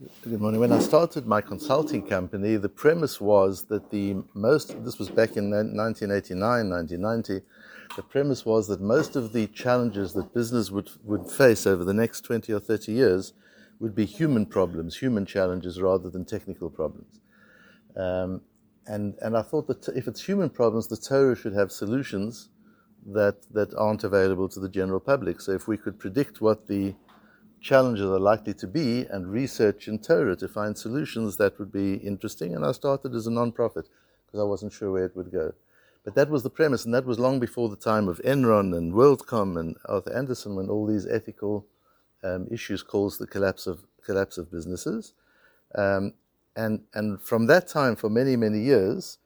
Good morning. When I started my consulting company, the premise was that the most, this was back in 1989, 1990, the premise was that most of the challenges that business would, would face over the next 20 or 30 years would be human problems, human challenges rather than technical problems. Um, and, and I thought that if it's human problems, the Torah should have solutions that, that aren't available to the general public. So if we could predict what the challenges are likely to be and research in Torah to find solutions that would be interesting. And I started as a non-profit because I wasn't sure where it would go. But that was the premise, and that was long before the time of Enron and WorldCom and Arthur Andersen, when all these ethical um, issues caused the collapse of collapse of businesses. Um, and and from that time, for many many years,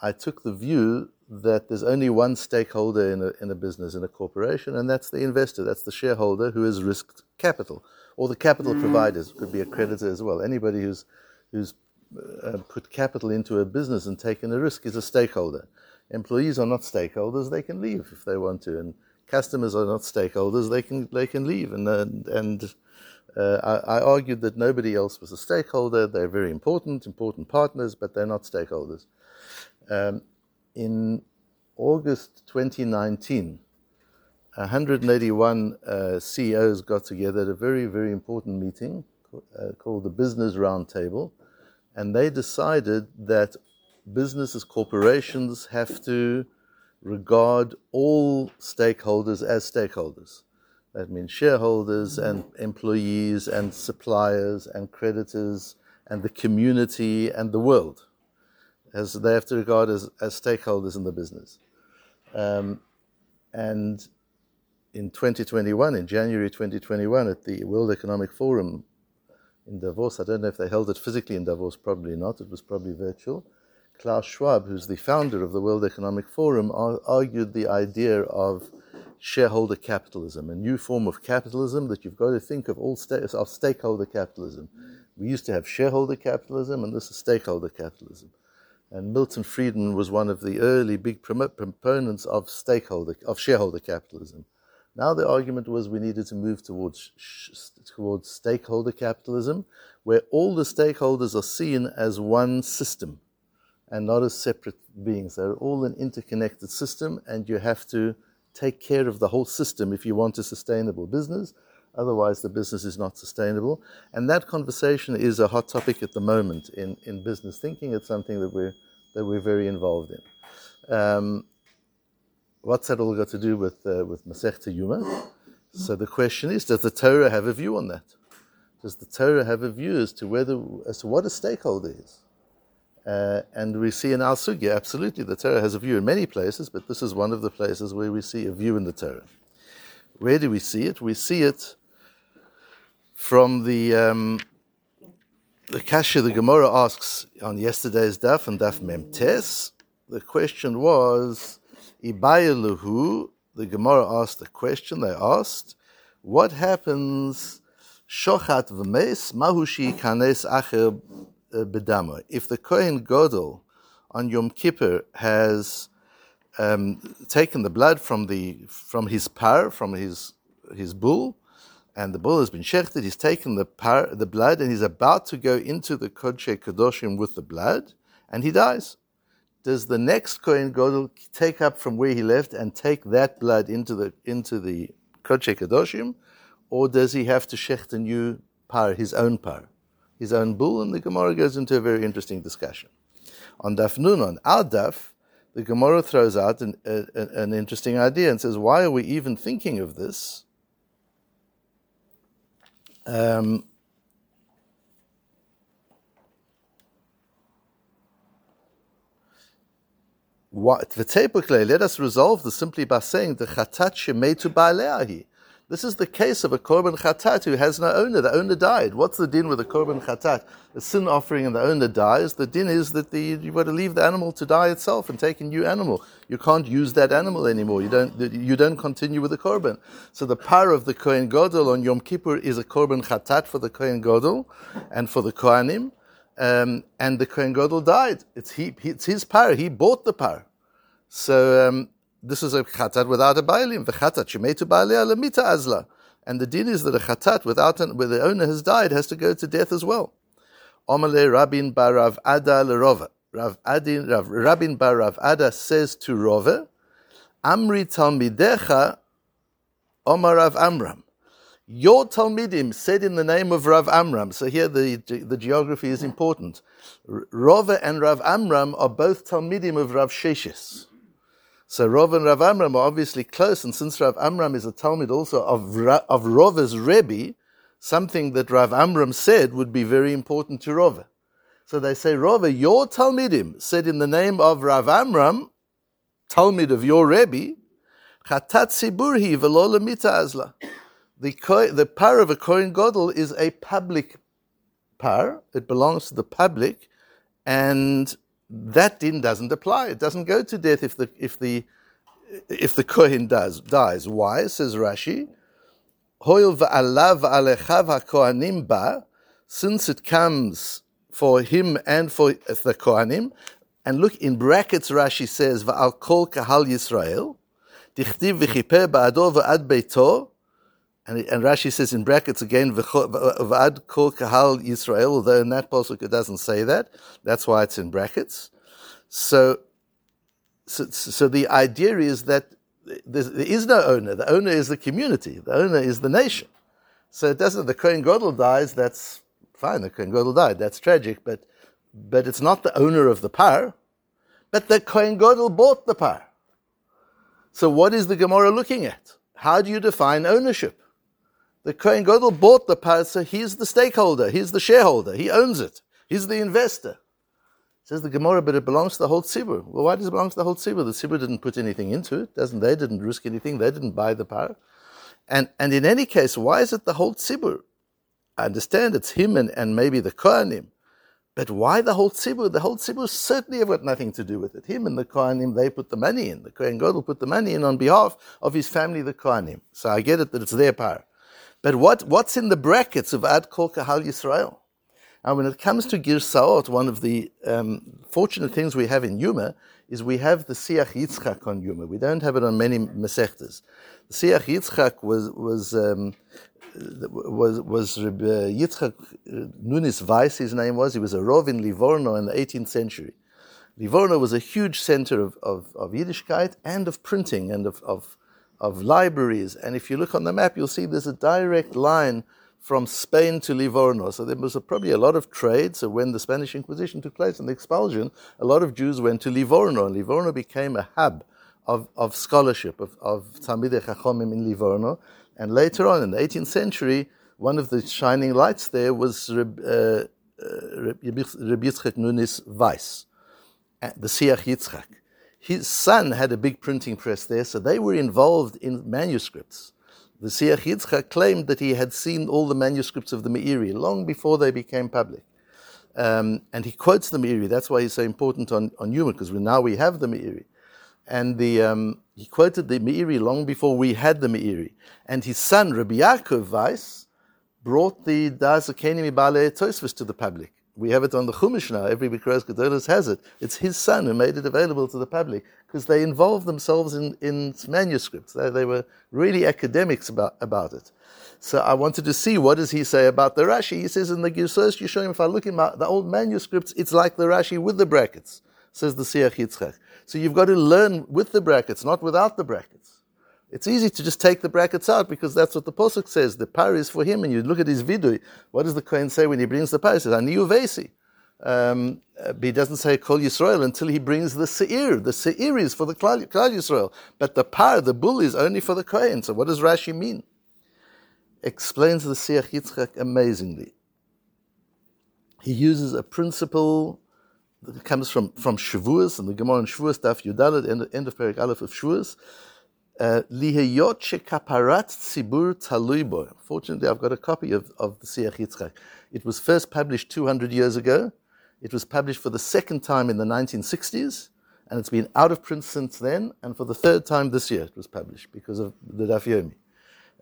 I took the view that there's only one stakeholder in a, in a business, in a corporation, and that's the investor, that's the shareholder who has risked capital, or the capital mm-hmm. providers, could be a creditor as well. Anybody who's, who's uh, put capital into a business and taken a risk is a stakeholder. Employees are not stakeholders, they can leave if they want to, and customers are not stakeholders, they can, they can leave. And, uh, and uh, I, I, argued that nobody else was a stakeholder. They're very important, important partners, but they're not stakeholders. Um, in August 2019, 181 uh, CEOs got together at a very, very important meeting uh, called the Business Roundtable, and they decided that businesses, corporations have to regard all stakeholders as stakeholders. That means shareholders and employees and suppliers and creditors and the community and the world as they have to regard as, as stakeholders in the business. Um, and in 2021, in January 2021, at the World Economic Forum in Davos, I don't know if they held it physically in Davos, probably not, it was probably virtual. Klaus Schwab, who's the founder of the World Economic Forum, argued the idea of shareholder capitalism, a new form of capitalism that you've got to think of all sta- of stakeholder capitalism. We used to have shareholder capitalism, and this is stakeholder capitalism. And Milton Friedman was one of the early big proponents of stakeholder, of shareholder capitalism. Now the argument was we needed to move towards, towards stakeholder capitalism, where all the stakeholders are seen as one system and not as separate beings. They're all an interconnected system, and you have to take care of the whole system if you want a sustainable business. Otherwise, the business is not sustainable. And that conversation is a hot topic at the moment in, in business thinking. It's something that we're, that we're very involved in. Um, what's that all got to do with, uh, with Masechta Yuma? So the question is, does the Torah have a view on that? Does the Torah have a view as to whether, as to what a stakeholder is? Uh, and we see in Al Sugya, absolutely, the Torah has a view in many places, but this is one of the places where we see a view in the Torah. Where do we see it? We see it from the um, the kasha the Gemara asks on yesterday's daf and daf memtes. The question was ibayaluhu. The Gemara asked the question. They asked, "What happens shochat v'mes mahushi kanes acher uh, bedama? If the kohen gadol on Yom Kippur has um, taken the blood from the from his par from his his bull." And the bull has been shechted. He's taken the par, the blood, and he's about to go into the kodesh kadoshim with the blood, and he dies. Does the next kohen gadol take up from where he left and take that blood into the into the kodesh kadoshim, or does he have to shecht a new par, his own par, his own bull? And the Gemara goes into a very interesting discussion. On Daf Nun, on our Daf, the Gemara throws out an, a, an interesting idea and says, why are we even thinking of this? Um, what, let us resolve this simply by saying the chatat shemetu ba'aleahi. This is the case of a korban chatat who has no owner. The owner died. What's the din with a korban chatat? The sin offering and the owner dies. The din is that the, you've got to leave the animal to die itself and take a new animal. You can't use that animal anymore. You don't, you don't continue with the korban. So the par of the Kohen Gadol on Yom Kippur is a korban chatat for the Kohen Gadol and for the Kohanim. Um, and the Kohen Gadol died. It's, he, it's his par. He bought the par. So um, this is a chatat without a bailim. The chatat shemetu baalei lemita azla. And the din is that a chatat without an, where the owner has died has to go to death as well. Omale Rabin Barav Ada Lerova. Rav Adin, Rav, Rabin Barav Ada says to Rove, Amri Talmidecha Omar Rav Amram. Your Talmidim said in the name of Rav Amram. So here the, the geography is important. Rove and Rav Amram are both Talmidim of Rav Sheshes. So Rov and Rav Amram are obviously close, and since Rav Amram is a Talmid also of, of Rova's Rebbe, something that Rav Amram said would be very important to Rova. So they say, Rova, your Talmidim said in the name of Rav Amram, Talmid of your Rebbe, Chatat Siburhi velola azla. The, the par of a Kohen Gadol is a public par. It belongs to the public, and that din doesn't apply. It doesn't go to death if the if the if the kohen does dies. Why? Says Rashi. Hoil va'alav va'alechav ha'kohanim ba, since it comes for him and for the kohanim, and look in brackets. Rashi says va'al kol kahal Yisrael, dichtiv v'chiper ba'ado va'ad beito, and, and Rashi says in brackets again, V'ad kol kahal Yisrael, although in that pasuk it doesn't say that. That's why it's in brackets. So, so, so the idea is that there is no owner. The owner is the community. The owner is the nation. So it doesn't, the Kohen Gadol dies, that's fine, the Kohen Gadol died, that's tragic, but, but it's not the owner of the par, but the Kohen Gadol bought the par. So what is the Gemara looking at? How do you define ownership? The Kohen Gadol bought the par, so he's the stakeholder, he's the shareholder, he owns it, he's the investor. Says the Gemara, but it belongs to the whole tzibur. Well, why does it belong to the whole tzibur? The tzibur didn't put anything into it, doesn't they? Didn't risk anything. They didn't buy the par. And and in any case, why is it the whole tzibur? I understand it's him and, and maybe the kohanim, but why the whole tzibur? The whole tzibur certainly have got nothing to do with it. Him and the kohanim, they put the money in. The kohen gadol put the money in on behalf of his family, the kohanim. So I get it that it's their par. But what, what's in the brackets of Ad Kol Kahal Yisrael? And when it comes to Girsaot, one of the um, fortunate things we have in Yuma is we have the Siach Yitzchak on Yuma. We don't have it on many Masechtas. The Siach Yitzchak was, was, um, was, was Rabbi Yitzchak Nunes Vais, his name was. He was a Rov in Livorno in the 18th century. Livorno was a huge center of, of, of Yiddishkeit and of printing and of, of of libraries. And if you look on the map, you'll see there's a direct line from Spain to Livorno. So there was a, probably a lot of trade. So when the Spanish Inquisition took place and the expulsion, a lot of Jews went to Livorno. And Livorno became a hub of, of scholarship, of, of Talmidei Chachomim in Livorno. And later on, in the 18th century, one of the shining lights there was Reb, uh, uh, Yitzchak Nunes Vais, the Siach Yitzchak his son had a big printing press there, so they were involved in manuscripts. The Siach Yitzchak claimed that he had seen all the manuscripts of the Meiri long before they became public. Um, and he quotes the Meiri. That's why he's so important on, on Yuma, because now we have the Meiri. And the, um, he quoted the Meiri long before we had the Meiri. And his son, Rabbi Yaakov Vais, brought the Das Akeni Mibale Tosfos to the public. We have it on the Chumash now. Every Mikraos Gedolos has it. It's his son who made it available to the public because they involved themselves in, in manuscripts. They, they were really academics about, about it. So I wanted to see what does he say about the Rashi. He says in the Girsos Yeshanim, if I look in my, the old manuscripts, it's like the Rashi with the brackets, says the Siach Yitzchak. So you've got to learn with the brackets, not without the brackets. It's easy to just take the brackets out because that's what the posuk says. The par is for him, and you look at his vidui. What does the kohen say when he brings the par? He says, "Ani uvesi." Um, but he doesn't say Kol Yisrael until he brings the Seir. The Seir is for the Klal Yisrael, but the par, the bull, is only for the Kohen. So what does Rashi mean? Explains the Siach Yitzchak amazingly. He uses a principle that comes from, from Shavuos, and the Gemara in Shavuos, Daf Yudalet, end, end of Perik Aleph of Shavuos, Lihayot shekaparat tzibur talui Fortunately, I've got a copy of, of the Siach Yitzchak. It was first published 200 years ago. It was published for the second time in the 1960s, and it's been out of print since then. And for the third time this year, it was published because of the Daf Yomi.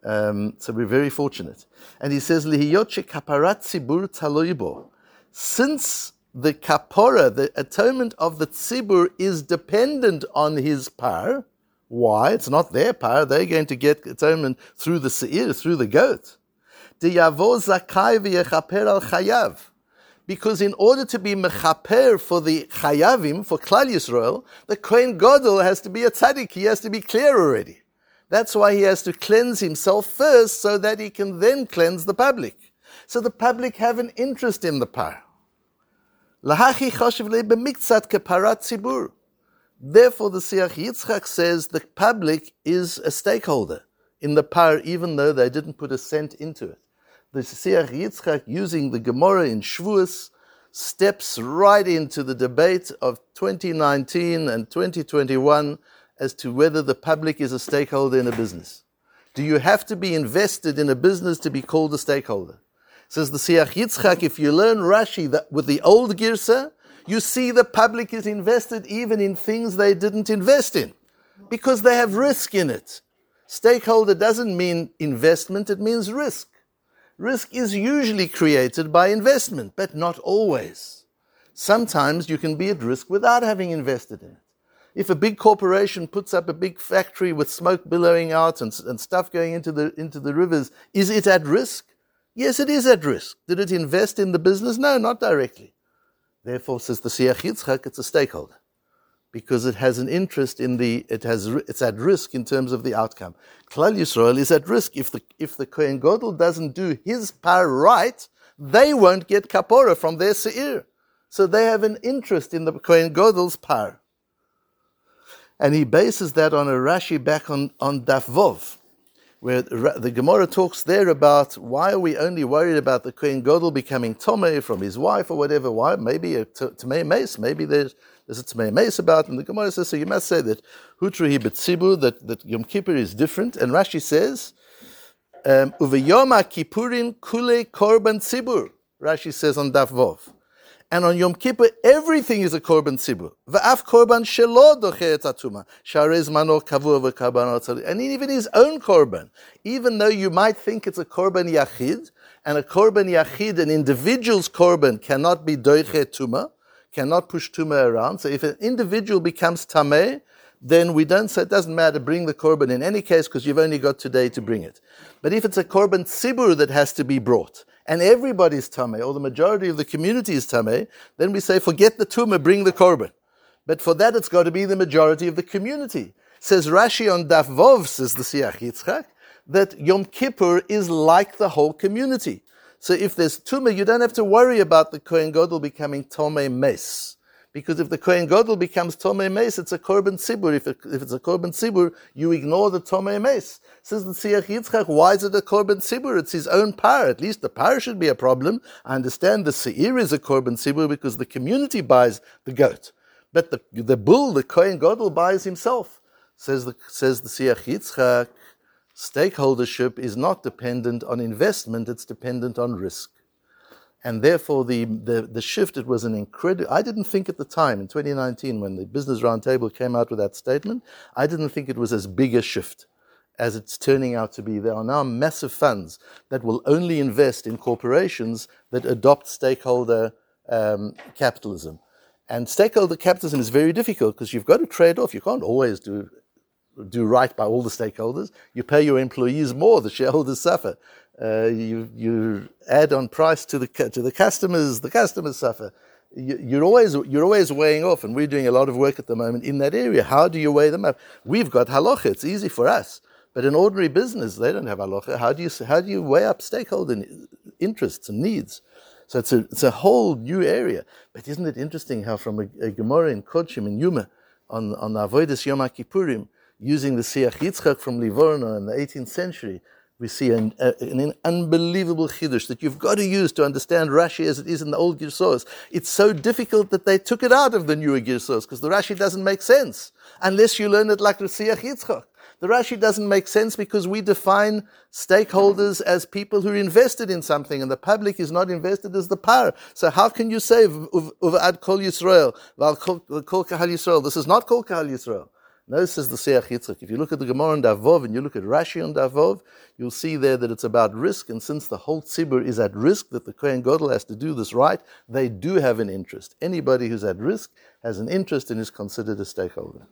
Um, so we're very fortunate. And he says, Lihiyot shekaparat tzibur talui Since the kapora, the atonement of the tzibur, is dependent on his par, Why? It's not their par. They're going to get atonement through the seir, through the goat. Because in order to be mechaper for the chayavim, for Klal Yisrael, the Kohen Gadol has to be a tzaddik. He has to be clear already. That's why he has to cleanse himself first so that he can then cleanse the public. So the public have an interest in the par. Therefore, the Siach Yitzchak says the public is a stakeholder in the par, even though they didn't put a cent into it. The Siach Yitzchak, using the Gemara in Shavuos, steps right into the debate of 2019 and 2021 as to whether the public is a stakeholder in a business. Do you have to be invested in a business to be called a stakeholder? Says the Siach Yitzchak, if you learn Rashi with the old Girsa, you see the public is invested even in things they didn't invest in because they have risk in it. Stakeholder doesn't mean investment, it means risk. Risk is usually created by investment, but not always. Sometimes you can be at risk without having invested in it. If a big corporation puts up a big factory with smoke billowing out and, and stuff going into the, into the rivers, is it at risk? Yes, it is at risk. Did it invest in the business? No, not directly. Therefore, says the Siach Yitzchak, it's a stakeholder because it has an interest in the, it has, it's at risk in terms of the outcome. Klal Yisrael is at risk. If the, if the Kohen Gadol doesn't do his part right, they won't get kapora from their seir. So they have an interest in the Kohen Gadol's par. And he bases that on a Rashi back on, on Daf Vov where the Gemara talks there about why are we only worried about the Kohen Gadol becoming Tomei from his wife or whatever? Why? Maybe a Tomei Mes, maybe there's, there's a Tomei Mes about, and the Gemara says, so you must say that Hutru Hibetsibu, that, that Yom Kippur is different, and Rashi says, um, Uveyoma Kippurin Kule Korban Tzibur, Rashi says on Daf Vov. And on Yom Kippur, everything is a korban tzibur. Va'af korban shelo dochet atuma. Sharez mano kavur v'karbanot And even his own korban. Even though you might think it's a korban yachid, and a korban yachid, an individual's korban, cannot be doiche tuma, cannot push tuma around. So if an individual becomes tameh, then we don't say it doesn't matter, bring the korban in any case because you've only got today to bring it. But if it's a korban tzibur that has to be brought, and everybody's tameh, or the majority of the community is tameh, then we say, forget the tumah, bring the korban. But for that, it's got to be the majority of the community. Says Rashi on Daf Vov, says the Siach Yitzchak, that Yom Kippur is like the whole community. So if there's tumah, you don't have to worry about the Kohen Gadol becoming tomei mes. Because if the Kohen Gadol becomes Tomei Mes, it's a Korban Tzibur. If, it, if it's a Korban Tzibur, you ignore the Tomei Mes. Says the Siach Yitzchak, why is it a Korban Tzibur? It's his own par. At least the par should be a problem. I understand the Seir is a Korban Tzibur because the community buys the goat. But the, the bull, the Kohen Gadol, buys himself. Says the, says the Siach Yitzchak, stakeholdership is not dependent on investment, it's dependent on risk. And therefore, the, the, the shift, it was an incredible. I didn't think at the time, in 2019, when the Business Roundtable came out with that statement, I didn't think it was as big a shift as it's turning out to be. There are now massive funds that will only invest in corporations that adopt stakeholder um, capitalism. And stakeholder capitalism is very difficult because you've got to trade off. You can't always do do right by all the stakeholders. You pay your employees more, the shareholders suffer. Uh, you, you add on price to the, to the customers, the customers suffer. You, are always, you're always weighing off, and we're doing a lot of work at the moment in that area. How do you weigh them up? We've got halacha, it's easy for us. But in ordinary business, they don't have halacha. How do you, how do you weigh up stakeholder interests and needs? So it's a, it's a whole new area. But isn't it interesting how from a, a Gemara in Kodshim in Yuma on, on the Avodah Yom Kippurim, using the Siach Yitzchak from Livorno in the 18th century, we see an, an unbelievable chiddush that you've got to use to understand Rashi as it is in the old Girsos. It's so difficult that they took it out of the newer Girsos because the Rashi doesn't make sense unless you learn it like the Siach Yitzchak. The Rashi doesn't make sense because we define stakeholders as people who are invested in something, and the public is not invested as the par. So how can you say Uv'ad Kol Yisrael, Kol Kahal Yisrael? This is not Kol Kahal Yisrael. No, says the Siach Yitzchak. If you look at the Gemara on Davov and you look at Rashi on Davov, you'll see there that it's about risk. And since the whole tzibur is at risk, that the Kohen Gadol has to do this right, they do have an interest. Anybody who's at risk has an interest and is considered a stakeholder.